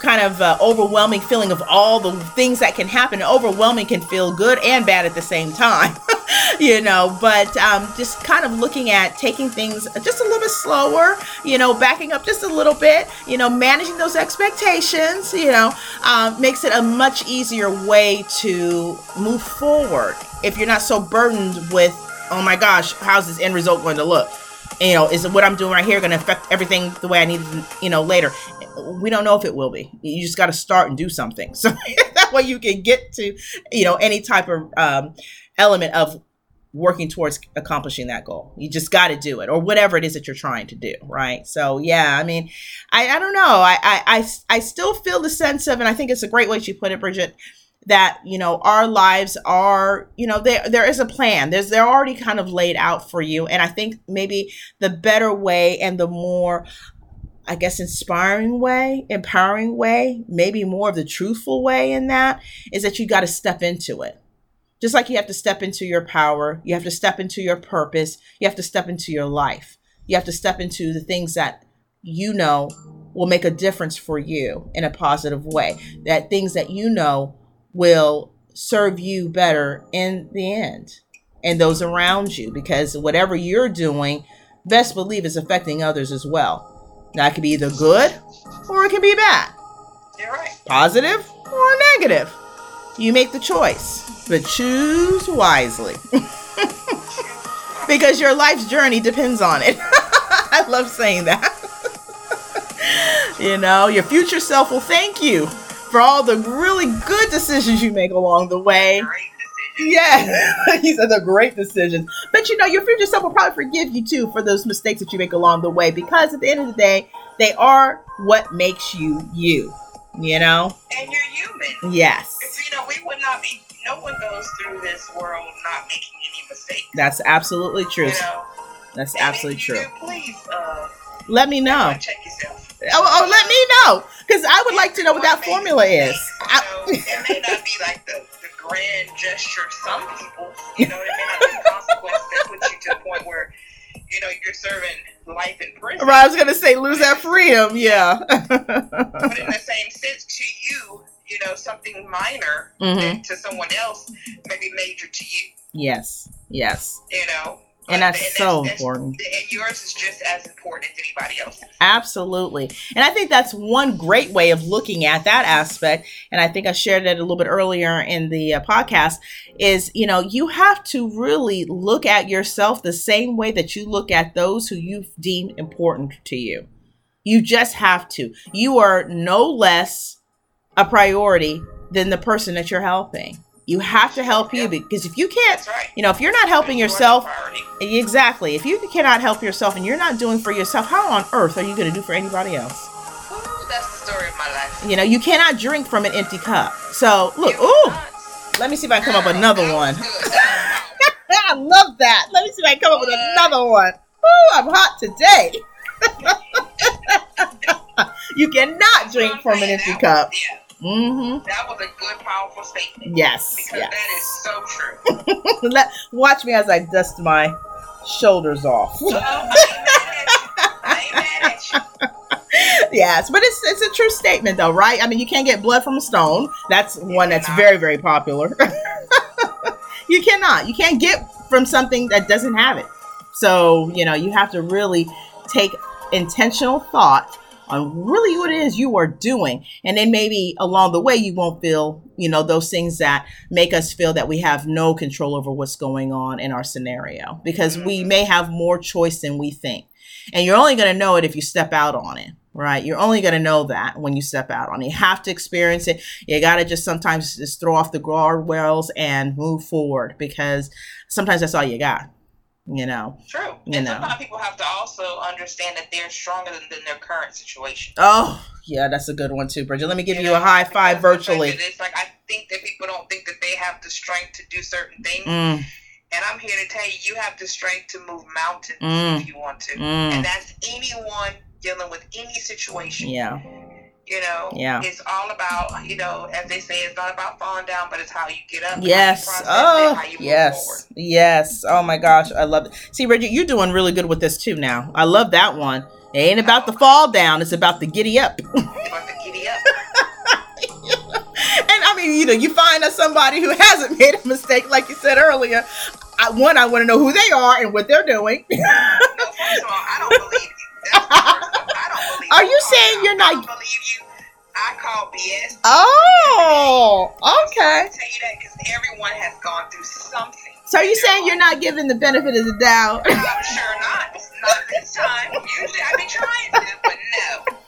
kind of uh, overwhelming feeling of all the things that can happen. Overwhelming can feel good and bad at the same time. you know, but um just kind of looking at taking things just a little bit slower, you know, backing up just a little bit, you know, managing those expectations, you know, um, makes it a much easier way to move forward if you're not so burdened with, oh my gosh, how's this end result going to look? you know, is what I'm doing right here going to affect everything the way I need you know, later? We don't know if it will be. You just got to start and do something. So that way you can get to, you know, any type of um, element of working towards accomplishing that goal. You just got to do it or whatever it is that you're trying to do. Right. So, yeah, I mean, I, I don't know. I, I, I, I still feel the sense of, and I think it's a great way she put it, Bridget, that you know our lives are you know there there is a plan there's they're already kind of laid out for you and i think maybe the better way and the more i guess inspiring way empowering way maybe more of the truthful way in that is that you got to step into it. Just like you have to step into your power you have to step into your purpose you have to step into your life. You have to step into the things that you know will make a difference for you in a positive way. That things that you know will serve you better in the end and those around you because whatever you're doing best believe is affecting others as well it can be either good or it can be bad. You're right. positive or negative. You make the choice but choose wisely. Because your life's journey depends on it. I love saying that. You know your future self will thank you for all the really good decisions you make along the way. Yeah, he said they're great decisions. But you know, your future self will probably forgive you too for those mistakes that you make along the way because at the end of the day, they are what makes you you. You know? And you're human. Yes. You know, we would not be. No one goes through this world not making any mistakes. That's absolutely true. You know. That's And absolutely true. do, please, uh, Let me know. check yourself. Oh, oh, let me know. Because I would like to know what that formula is. I- it may not be like the, the grand gesture. Some people, you know, it may not be the consequence that puts you to the point where, you know, you're serving life in prison. right, I was gonna say lose that freedom, yeah. But in the same sense, to you, you know, something minor Mhm. to someone else may be major to you. yes, yes. You know. And But- that's so that's- important. And yours is just as important as anybody else's. Absolutely. And I think that's one great way of looking at that aspect. And I think I shared it a little bit earlier in the uh, podcast is, you know, you have to really look at yourself the same way that you look at those who you've deemed important to you. You just have to. You are no less a priority than the person that you're helping. You have to help you because if you can't, right. you know, if you're not helping You yourself. Exactly. If you cannot help yourself and you're not doing for yourself, how on earth are you going to do for anybody else? Ooh, that's the story of my life. You know, you cannot drink from an empty cup. So look, ooh, let me see if I can come up with another one. I love that. Let me see if I can come up with another one. Ooh, I'm hot today. you cannot drink from an empty cup. Yeah, Mm-hmm. that was a good, powerful statement. Yes. Because yes. that is so true. Let, watch me as I dust my shoulders off. So, I ain't mad at you. I ain't mad at you. yes, but it's it's a true statement though, right? I mean, you can't get blood from a stone. That's one that's very very popular. you cannot. You can't get from something that doesn't have it. So, you know, you have to really take intentional thought on really what it is you are doing. And then maybe along the way, you won't feel, you know, those things that make us feel that we have no control over what's going on in our scenario because we mm-hmm. may have more choice than we think. And you're only going to know it if you step out on it, right? You're only going to know that when you step out on it. You have to experience it. You got to just sometimes just throw off the guardrails and move forward because sometimes that's all you got, you know? True. You and know. sometimes people have to also understand that they're stronger than, than their current situation. Oh, yeah, that's a good one too, Bridget. Let me give you, know, a high five because the fact virtually. It's like I think that people don't think that they have the strength to do certain things, Mm, and I'm here to tell you, you have the strength to move mountains Mm. if you want to, mm, and that's anyone dealing with any situation. yeah, You know, Yeah. it's all about you know, as they say, it's not about falling down, but it's how you get up. yes. Oh, it, how you yes, oh, yes. Oh my gosh, I love it. See, Bridget, you're doing really good with this too now. I love that one. It ain't about the fall down; it's about the giddy up. About to giddy up. And I mean, you know, you find us somebody who hasn't made a mistake, like you said earlier. I, one, I want to know who they are and what they're doing. No, first of all, I don't believe you. Are you. saying you're not- I believe you. I call BS. oh, okay. I tell you that because everyone has gone through something. So are you in saying you're not giving the benefit of the doubt? I'm sure not. Not this time. Usually I'd be trying to, but no.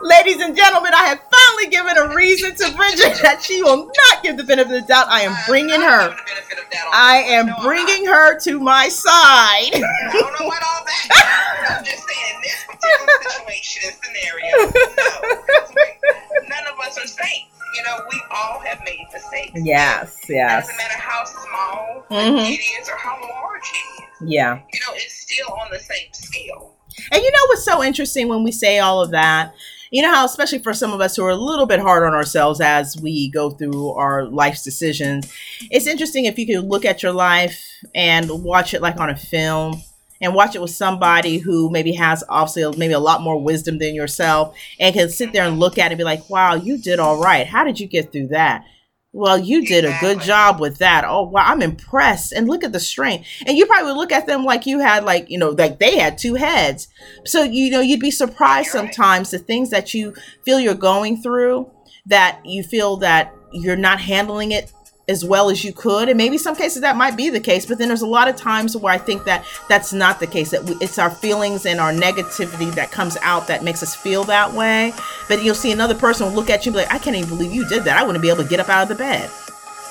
Ladies and gentlemen, I have finally given a reason to Bridget that she will not give the benefit of the doubt. I am bringing not her. the benefit of doubt I am No, I'm her to my side. I don't know what all that. I'm just saying in this particular situation and scenario, no. None of us are saints. You know, we all have made mistakes. Yes, yes. It Doesn't matter how small Mhm. it is or how large it is. Yeah. You know, it's still on the same scale. And you know what's so interesting when we say all of that? You know how, especially for some of us who are a little bit hard on ourselves as we go through our life's decisions, it's interesting if you could look at your life and watch it like on a film and watch it with somebody who maybe has obviously maybe a lot more wisdom than yourself and can sit there and look at it and be like, wow, you did all right. How did you get through that? Well, you did a good job with that. Oh, wow, I'm impressed. And look at the strength. And you probably would look at them like you had, like, you know, like they had two heads. So, you know, you'd be surprised sometimes the things that you feel you're going through, that you feel that you're not handling it as well as you could. And maybe some cases that might be the case, but then there's a lot of times where I think that that's not the case, that we, it's our feelings and our negativity that comes out that makes us feel that way. But you'll see another person look at you and be like, I can't even believe you did that. I wouldn't be able to get up out of the bed.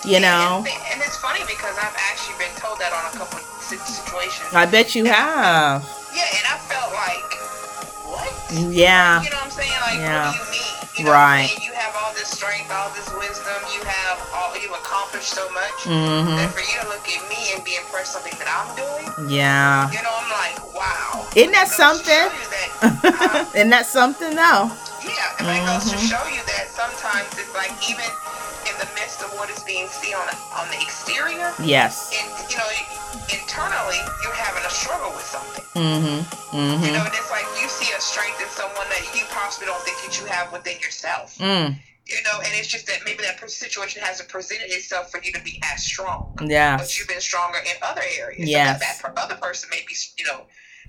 You know? And, and it's funny because I've actually been told that on a couple situations. I bet you have. Yeah, and I felt like, what? Yeah. You know what I'm saying? Like, Yeah. what do you mean? You know Right. I'm saying? You have all this strength, all this wisdom. You have all. You've accomplished so much. Mm-hmm. That for you to look at me and be impressed with something that I'm doing, Yeah. you know, I'm like, wow. Isn't that It goes to something? that, uh, Isn't that something though? Yeah, and it goes to Mhm. show you that sometimes it's like even the midst of what is being seen on on the exterior, Yes. in, you know, internally you're having a struggle with something. Mm-hmm. You Mm-hmm. You know, and it's like you see a strength in someone that you possibly don't think that you have within yourself. Mm. You know, and it's just that maybe that situation hasn't presented itself for you to be as strong, Yeah. but you've been stronger in other areas. Yeah. So that, that other person may be, you know,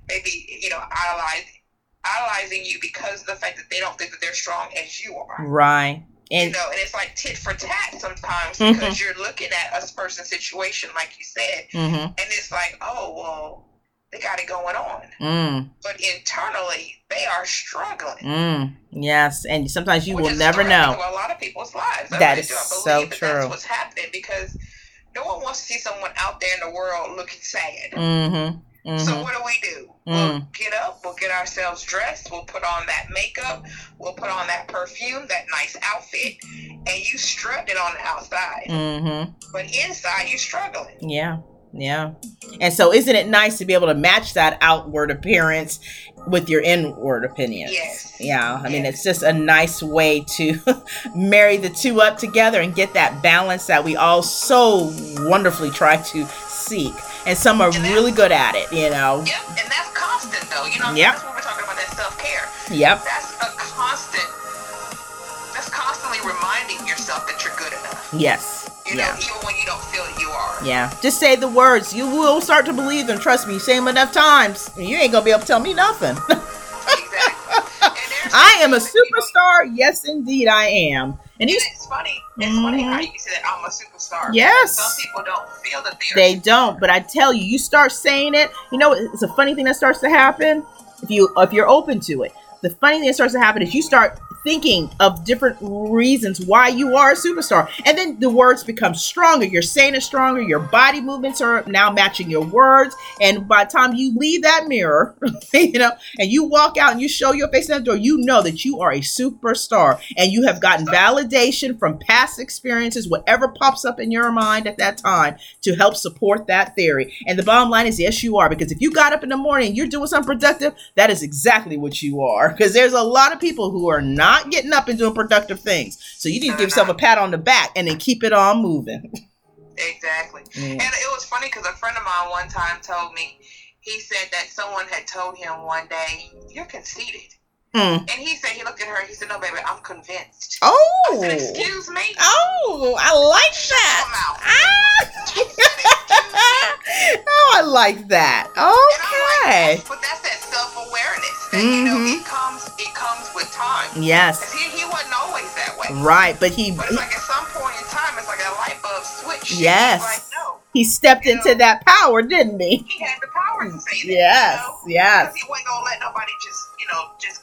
maybe you know idolize, idolizing you because of the fact that they don't think that they're strong as you are. Right. You know, and it's like tit for tat sometimes Mhm. because you're looking at a person's situation, like you said, mm-hmm. and it's like, oh well, they got it going on, Mm. but internally they are struggling. Mm. Yes. And sometimes you which will never know. a lot of people's lives. I That really is so that true. That's what's happening because no one wants to see someone out there in the world looking sad. Mm-hmm. So Mhm. what do we do? Mm. We'll get up, we'll get ourselves dressed, we'll put on that makeup, we'll put on that perfume, that nice outfit, and you strut it on the outside. Mhm. But inside you're struggling. Yeah. Yeah. And so isn't it nice to be able to match that outward appearance with your inward opinions? Yes. Yeah. I mean, Yes. it's just a nice way to marry the two up together and get that balance that we all so wonderfully try to seek. And some are And really good at it, you know. Yep, and that's constant though. You know, Yep. that's what we're talking about that self care. Yep. That's a constant. That's constantly reminding yourself that you're good enough. Yes. You know, Yeah. even when you don't feel that you are. Yeah. Just say the words. You will start to believe them. Trust me. You say them enough times. You ain't gonna be able to tell me nothing. Exactly. And there's I am a superstar. Yes, indeed, I am. And And it's funny. It's funny how Mhm. you say that I'm a superstar. Yes. Some people don't feel that they're. They don't, but I tell you, you start saying it. You know, it's a funny thing that starts to happen if you if you're open to it. The funny thing that starts to happen is you start thinking of different reasons why you are a superstar, and then the words become stronger. You're saying it stronger. Your body movements are now matching your words, and by the time you leave that mirror, you know, and you walk out and you show your face in that door, you know that you are a superstar, and you have gotten validation from past experiences, whatever pops up in your mind at that time to help support that theory. And the bottom line is, yes, you are. Because if you got up in the morning and you're doing something productive, that is exactly what you are. Because there's a lot of people who are not getting up and doing productive things. So you need to give yourself a pat on the back and then keep it on moving. Exactly. Yeah. And it was funny because a friend of mine one time told me, he said that someone had told him one day, "You're conceited," Mm. and he said he looked at her. He said, "No, baby, I'm convinced." Oh. Said, "Excuse me." Oh, I like Shut your mouth. that. Ah. oh, I like that. Like, Okay. but that's that self awareness. That you know, Mhm. it comes, it comes with time. Yes. he, he wasn't always that way. Right, but he But it's like at some point in time, it's like a light bulb switch. Yes. Like, no, he stepped into that power, didn't he? he had the power to say that. Yes, You know? yes. Because he wasn't gonna let nobody just, you know, just,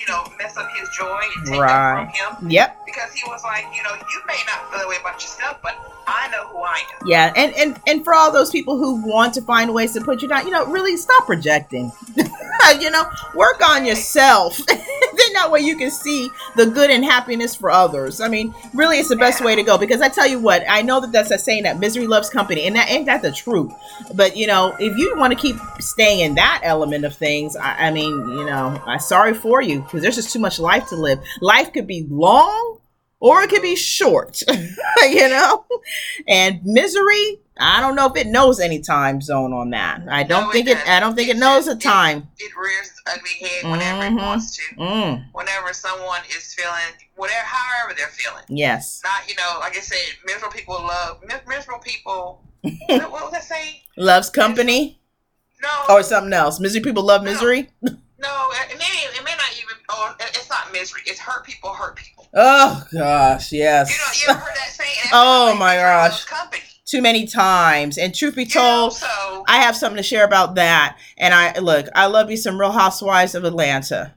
you know, mess up his joy and take Right. from him. Yep. Because he was like, you know, you may not feel that way about yourself, but I know who I am. Yeah, and and and for all those people who want to find ways to put you down, you know, really stop projecting. you know, work on yourself. then that way you can see the good and happiness for others. I mean, really, it's the best way to go because I tell you what, I know that that's a saying that misery loves company, and that ain't that the truth. But you know, if you want to keep staying in that element of things, I, I mean, you know, I'm sorry for you because there's just too much life to live. Life could be long or it could be short, you know. And misery, I don't know if it knows any time zone on that. I don't No, think it. doesn't. I don't think it It's knows a time. It rears its ugly head whenever Mhm. it wants to. Mm, Whenever someone is feeling whatever, however they're feeling. yes, Not, you know, like I said, miserable people love mi- miserable people. what, what was that saying? loves company No, or something else. Misery people love misery. no, it, it may it may not even. Oh, it's not misery. It's hurt people hurt people. Oh gosh, yes. You know, you ever heard that saying? Oh, my gosh. Too many times. And truth be You know, told, so I have something to share about that. And I look, I love me some Real Housewives of Atlanta.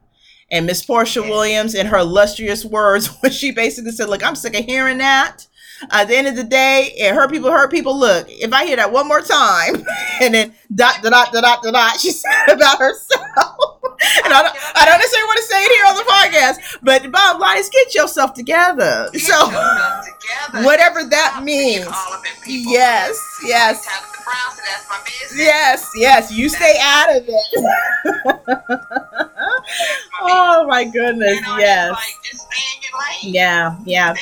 And Miss Porsha Yeah. Williams, in her illustrious words, when she basically said, "Look, I'm sick of hearing that." At the end of the day, it hurt people. Hurt people. Look, if I hear that one more time, and then dot dot dot dot dot dot, she said about herself. and I don't, I don't necessarily want to say it here on the podcast, but the bottom line is get yourself together. get So, yourself together. whatever that Stop means. all up in yes, yes. Brown that's. Yes, yes, you stay out of it. oh my goodness, You know, yes. Like, just your lane. Yeah, yeah,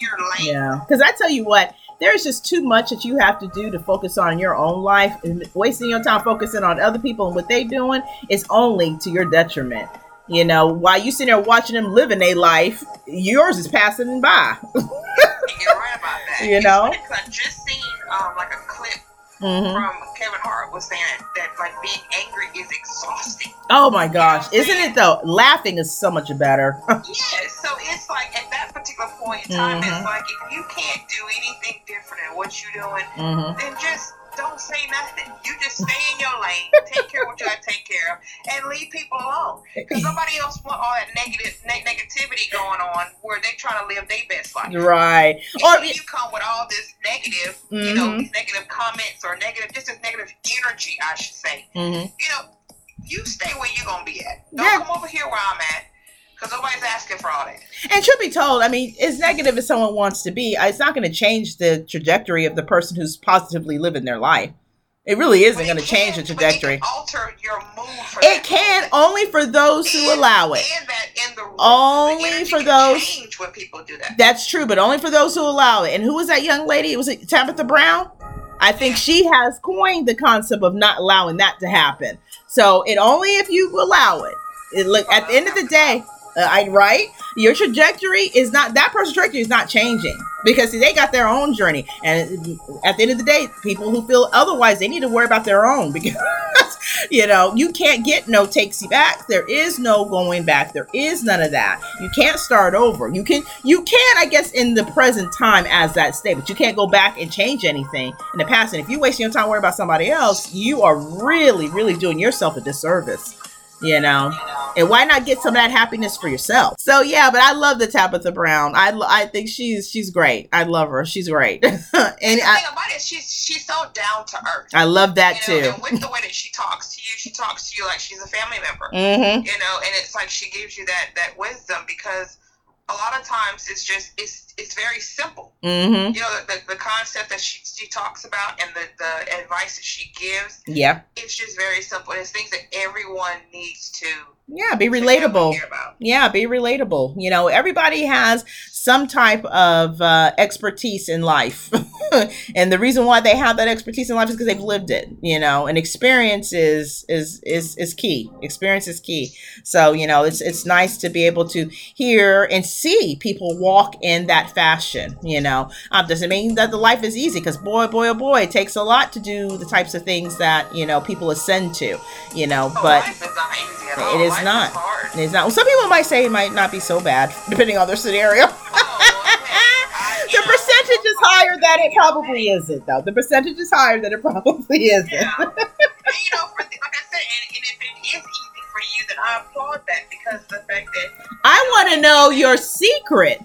your lane. yeah. Because I tell you what, there's just too much that you have to do to focus on your own life. And wasting your time focusing on other people and what they're doing is only to your detriment. You know, while you sitting there watching them living their life, yours is passing by. You're right about that. You know? I just seen um, like a clip hmm from Kevin Hart was saying that like being angry is exhausting. Oh my gosh, isn't it though? Laughing is so much better. Yes, so it's like at that particular point in time, Mhm. it's like if you can't do anything different than what you're doing, hmm then just don't say nothing. You just stay in your lane, take care of what you gotta take care of, and leave people alone. Because nobody else want all that negative ne- negativity going on where they're trying to live their best life. Right. Or you come with all this negative, mm-hmm. you know, Mm-hmm. negative comments or negative, just this negative energy, I should say. Mm-hmm. You know, you stay where you're gonna be at. Don't Yeah. come over here where I'm at. Because nobody's asking for all that. And truth be told, I mean, as negative as someone wants to be, uh, it's not going to change the trajectory of the person who's positively living their life. It really isn't going to change the but it can trajectory. alter your mood for It can moment. only for those who And- allow it. And that in the Only for those- change when people do that. That's true, but only for those who allow it. And who was that young lady? It was it Tabitha Brown? I think she has coined the concept of not allowing that to happen. So it only if you allow it. it look at the end of the day, uh, right. Your trajectory is not that person's trajectory is not changing because see, they got their own journey. And at the end of the day, people who feel otherwise, they need to worry about their own because you know you can't get no takes you back. There is no going back. There is none of that. You can't start over. You can you can I guess in the present time as that state, but you can't go back and change anything in the past. And if you waste your time worrying about somebody else, you are really really doing yourself a disservice. You know. And why not get some of that happiness for yourself? So yeah, but I love the Tabitha Brown. I, I think she's she's great. I love her. She's great. and the I, thing about it she's she's so down to earth. I love that you know, too. And with the way that she talks to you, she talks to you like she's a family member. Mm-hmm. You know, and it's like she gives you that that wisdom because a lot of times it's just it's it's very simple. Mm-hmm. You know, the, the, the concept that she, she talks about and the, the advice that she gives, Yeah. it's just very simple. And it's things that everyone needs to Yeah. Be to know and relatable. about. Yeah, be relatable. You know, everybody has some type of uh, expertise in life. and the reason why they have that expertise in life is because they've lived it, you know, and experience is, is, is, is key. Experience is key. So, you know, it's, it's nice to be able to hear and see people walk in that fashion, you know. Um, doesn't mean that the life is easy because boy, boy, oh boy, it takes a lot to do the types of things that, you know, people ascend to, you know, Oh, but is not easy at all. is Life not. hard. it's not. Well, some people might say it might not be so bad, depending on their scenario. Okay. I- you the percentage is higher than it probably isn't, though. The percentage is higher than it probably isn't. Yeah. and, you know, for, like I said, and, and if it is easy for you, then I applaud that because the fact that I want to know your secret.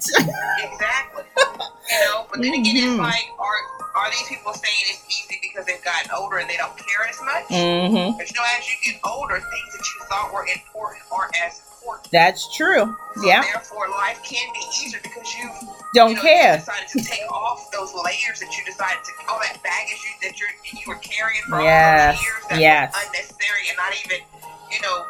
exactly, you know. But then again, Mhm. it's like, are are these people saying it's easy because they've gotten older and they don't care as much? mm-hmm. But you know, as you get older, things that you thought were important aren't as important. That's true. So Yeah. Therefore, life can be easier because you Don't you know, care. You decided to take off those layers that you decided to, all that baggage you, that you're, you were carrying for all Yes, those years that yes. unnecessary and not even, you know,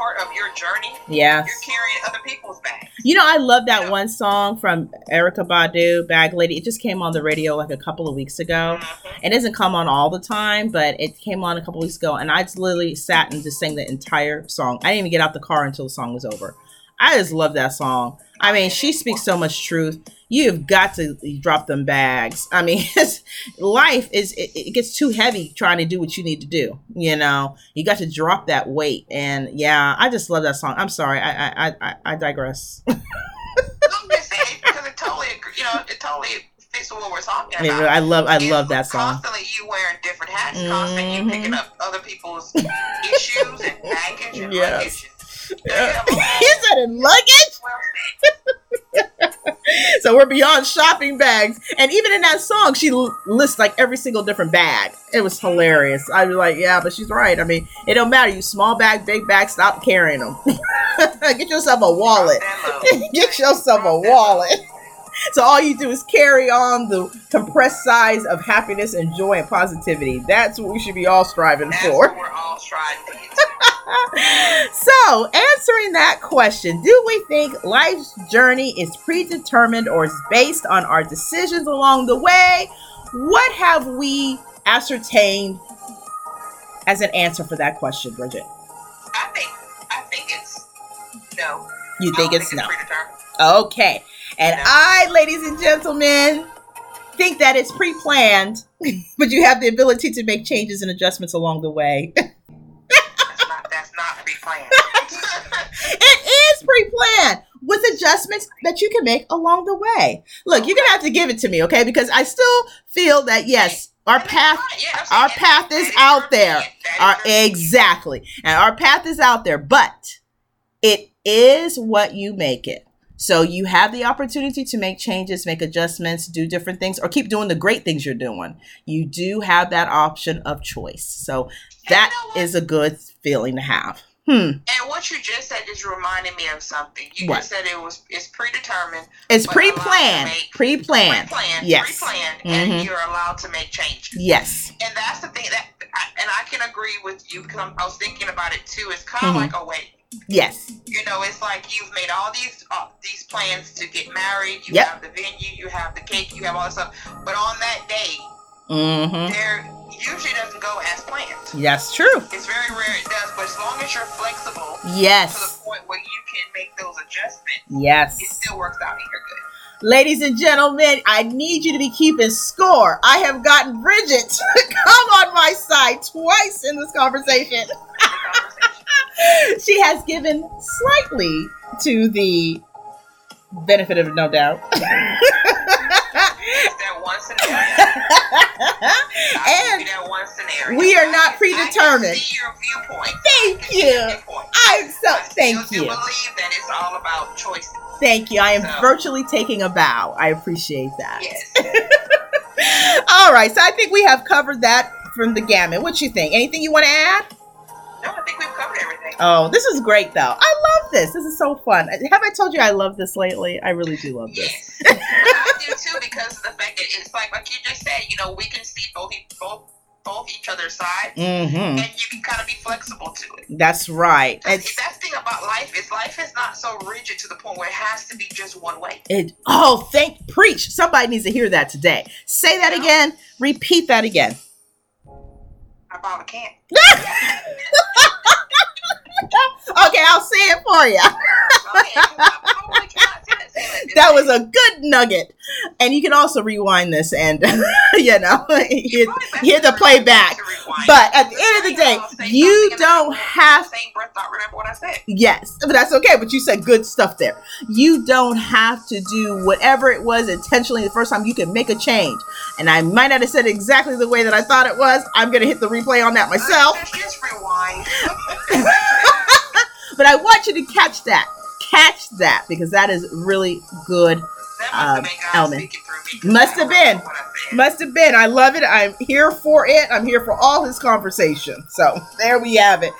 part of your journey. Yes. You're carrying other people's bags. You know, I love that Yeah. one song from Erykah Badu, Bag Lady. It just came on the radio like a couple of weeks ago. Mhm. It doesn't come on all the time, but it came on a couple weeks ago, and I just literally sat and just sang the entire song. I didn't even get out the car until the song was over. I just love that song. I mean, she speaks so much truth. You've got to drop them bags. I mean, life is it, it gets too heavy trying to do what you need to do. You know, you got to drop that weight. And yeah, I just love that song. I'm sorry, I I I, I- I digress. Saying because it totally, you know, it totally fits with what we're talking I mean, about. I love I It's love that song. Constantly, you wearing different hats. Constantly, you picking mm-hmm. up other people's issues and baggage and. Yeah. Yeah, He said in luggage. so we're beyond shopping bags. And even in that song, she l- lists like every single different bag. It was hilarious. I was like, yeah, but she's right. I mean, it don't matter. You small bag, big bag, stop carrying them. Get yourself a wallet. drop that low. Get yourself a wallet. So all you do is carry on the compressed size of happiness and joy and positivity. That's what we should be all striving That's for. we're all striving to get to. so, answering that question, do we think life's journey is predetermined or is based on our decisions along the way? What have we ascertained as an answer for that question, Bridget? I think I think it's no. You think don't it's no? Okay. And I, ladies and gentlemen, think that it's pre planned, but you have the ability to make changes and adjustments along the way. That's not not pre-planned. it is pre-planned with adjustments that you can make along the way. Look, you're gonna have to give it to me, okay? Because I still feel that yes, our path our path is out there. opinion. That is our exactly and our path is out there but it is what you make it so you have the opportunity to make changes make adjustments do different things or keep doing the great things you're doing you do have that option of choice so that know what? is a good feeling to have hmm And what you just said just reminded me of something. You What? just said it was it's predetermined, it's But allowed to pre-planned pre-planned pre-planned, yes pre-planned, Mhm. and you're allowed to make changes. yes And that's the thing that, I, and I can agree with you because I'm- I was thinking about it too. It's kind of Mhm. like, oh wait, yes you know, it's like you've made all these uh, these plans to get married. You Yep. have the venue, you have the cake, you have all this stuff. But on that day, mm-hmm there usually doesn't go as planned. that's true It's very rare it does. But as long as you're flexible yes, to the point where you can make those adjustments, yes it still works out and you're good. Ladies and gentlemen, I need you to be keeping score. I have gotten Bridget to come on my side twice in this conversation. she has given slightly to the benefit of no doubt. It's that one scenario. I'll and give you that one scenario. we are not predetermined. I can see your viewpoint. Thank I can see your you. I'm so thank you. believe that it's all about choices. Thank you. I am So- virtually taking a bow. I appreciate that. Yes. All right, so I think we have covered that from the gamut. What you think? Anything you want to add? No, I think we've covered everything. Oh, this is great though. I love this. This is so fun. Have I told you I love this lately? I really do love this. Yes. I do too because of the fact that it's like like you just said, you know, we can see both both both each other's sides Mm-hmm. and you can kind of be flexible to it. That's right. That's, It's the thing about life is life is not so rigid to the point where it has to be just one way. it. Oh, thank preach. Somebody needs to hear that today. Say that again. Repeat that again. I probably can't. Okay, I'll say it for you. Okay, I probably cannot say that- say that. That was a good nugget. And you can also rewind this and you know hit, Probably hit the playback. But at the end of the day, you don't have same breath not remember what I said. Yes, but that's okay. But you said good stuff there. You don't have to do whatever it was intentionally the first time. You can make a change. And I might not have said exactly the way that I thought it was. I'm going to hit the replay on that myself. Just rewind. But I want you to catch that. Catch that because that is really good. Um, have been element. speaking through me. Must have been. know what I said. Must have been. I love it. I'm here for it. I'm here for all his conversation. So there we have it.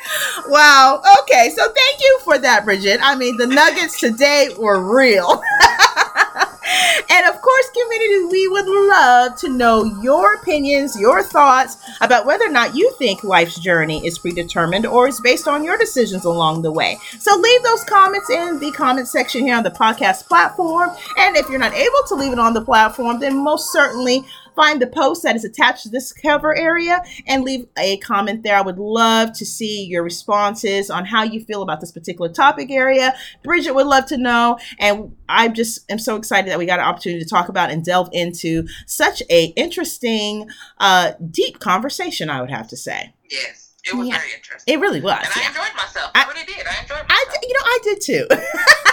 Wow. Okay. So thank you for that, Bridget. I mean, the nuggets today were real. and of course, community, we would love to know your opinions, your thoughts about whether or not you think life's journey is predetermined or is based on your decisions along the way. So leave those comments in the comment section here on the podcast platform. And if you're not able to leave it on the platform, then most certainly find the post that is attached to this cover area and leave a comment there. I would love to see your responses on how you feel about this particular topic area. Bridget would love to know. And I just am so excited that we got an opportunity to talk about and delve into such a interesting, uh, deep conversation, I would have to say. Yes, it was Yeah. very interesting. It really was. and I enjoyed myself. I- I, really did. I enjoyed myself. I, you know, I did too.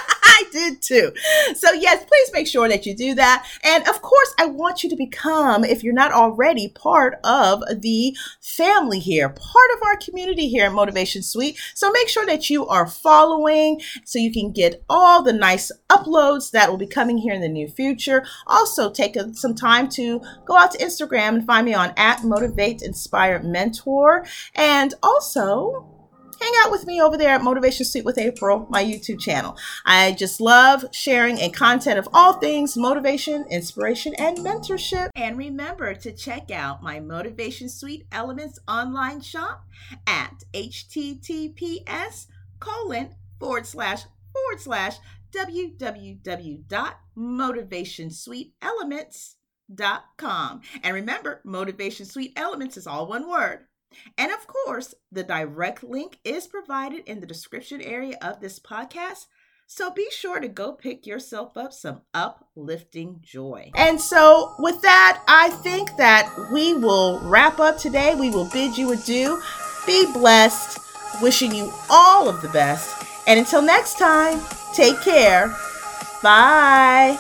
Did too. So yes, please make sure that you do that. And of course, I want you to become, if you're not already, part of the family here, part of our community here at Motivation Suite. So make sure that you are following so you can get all the nice uploads that will be coming here in the near future. Also, take a, some time to go out to Instagram and find me on at Motivate Inspire Mentor. And also, hang out with me over there at Motivation Suite with April, my YouTube channel. I just love sharing and content of all things motivation, inspiration, and mentorship. And remember to check out my Motivation Suite Elements online shop at https colon forward slash forward slash www.motivationsuiteelements.com. And remember, Motivation Suite Elements is all one word. And of course, the direct link is provided in the description area of this podcast. So be sure to go pick yourself up some uplifting joy. And so, with that, I think that we will wrap up today. We will bid you adieu. Be blessed. Wishing you all of the best. And until next time, take care. Bye.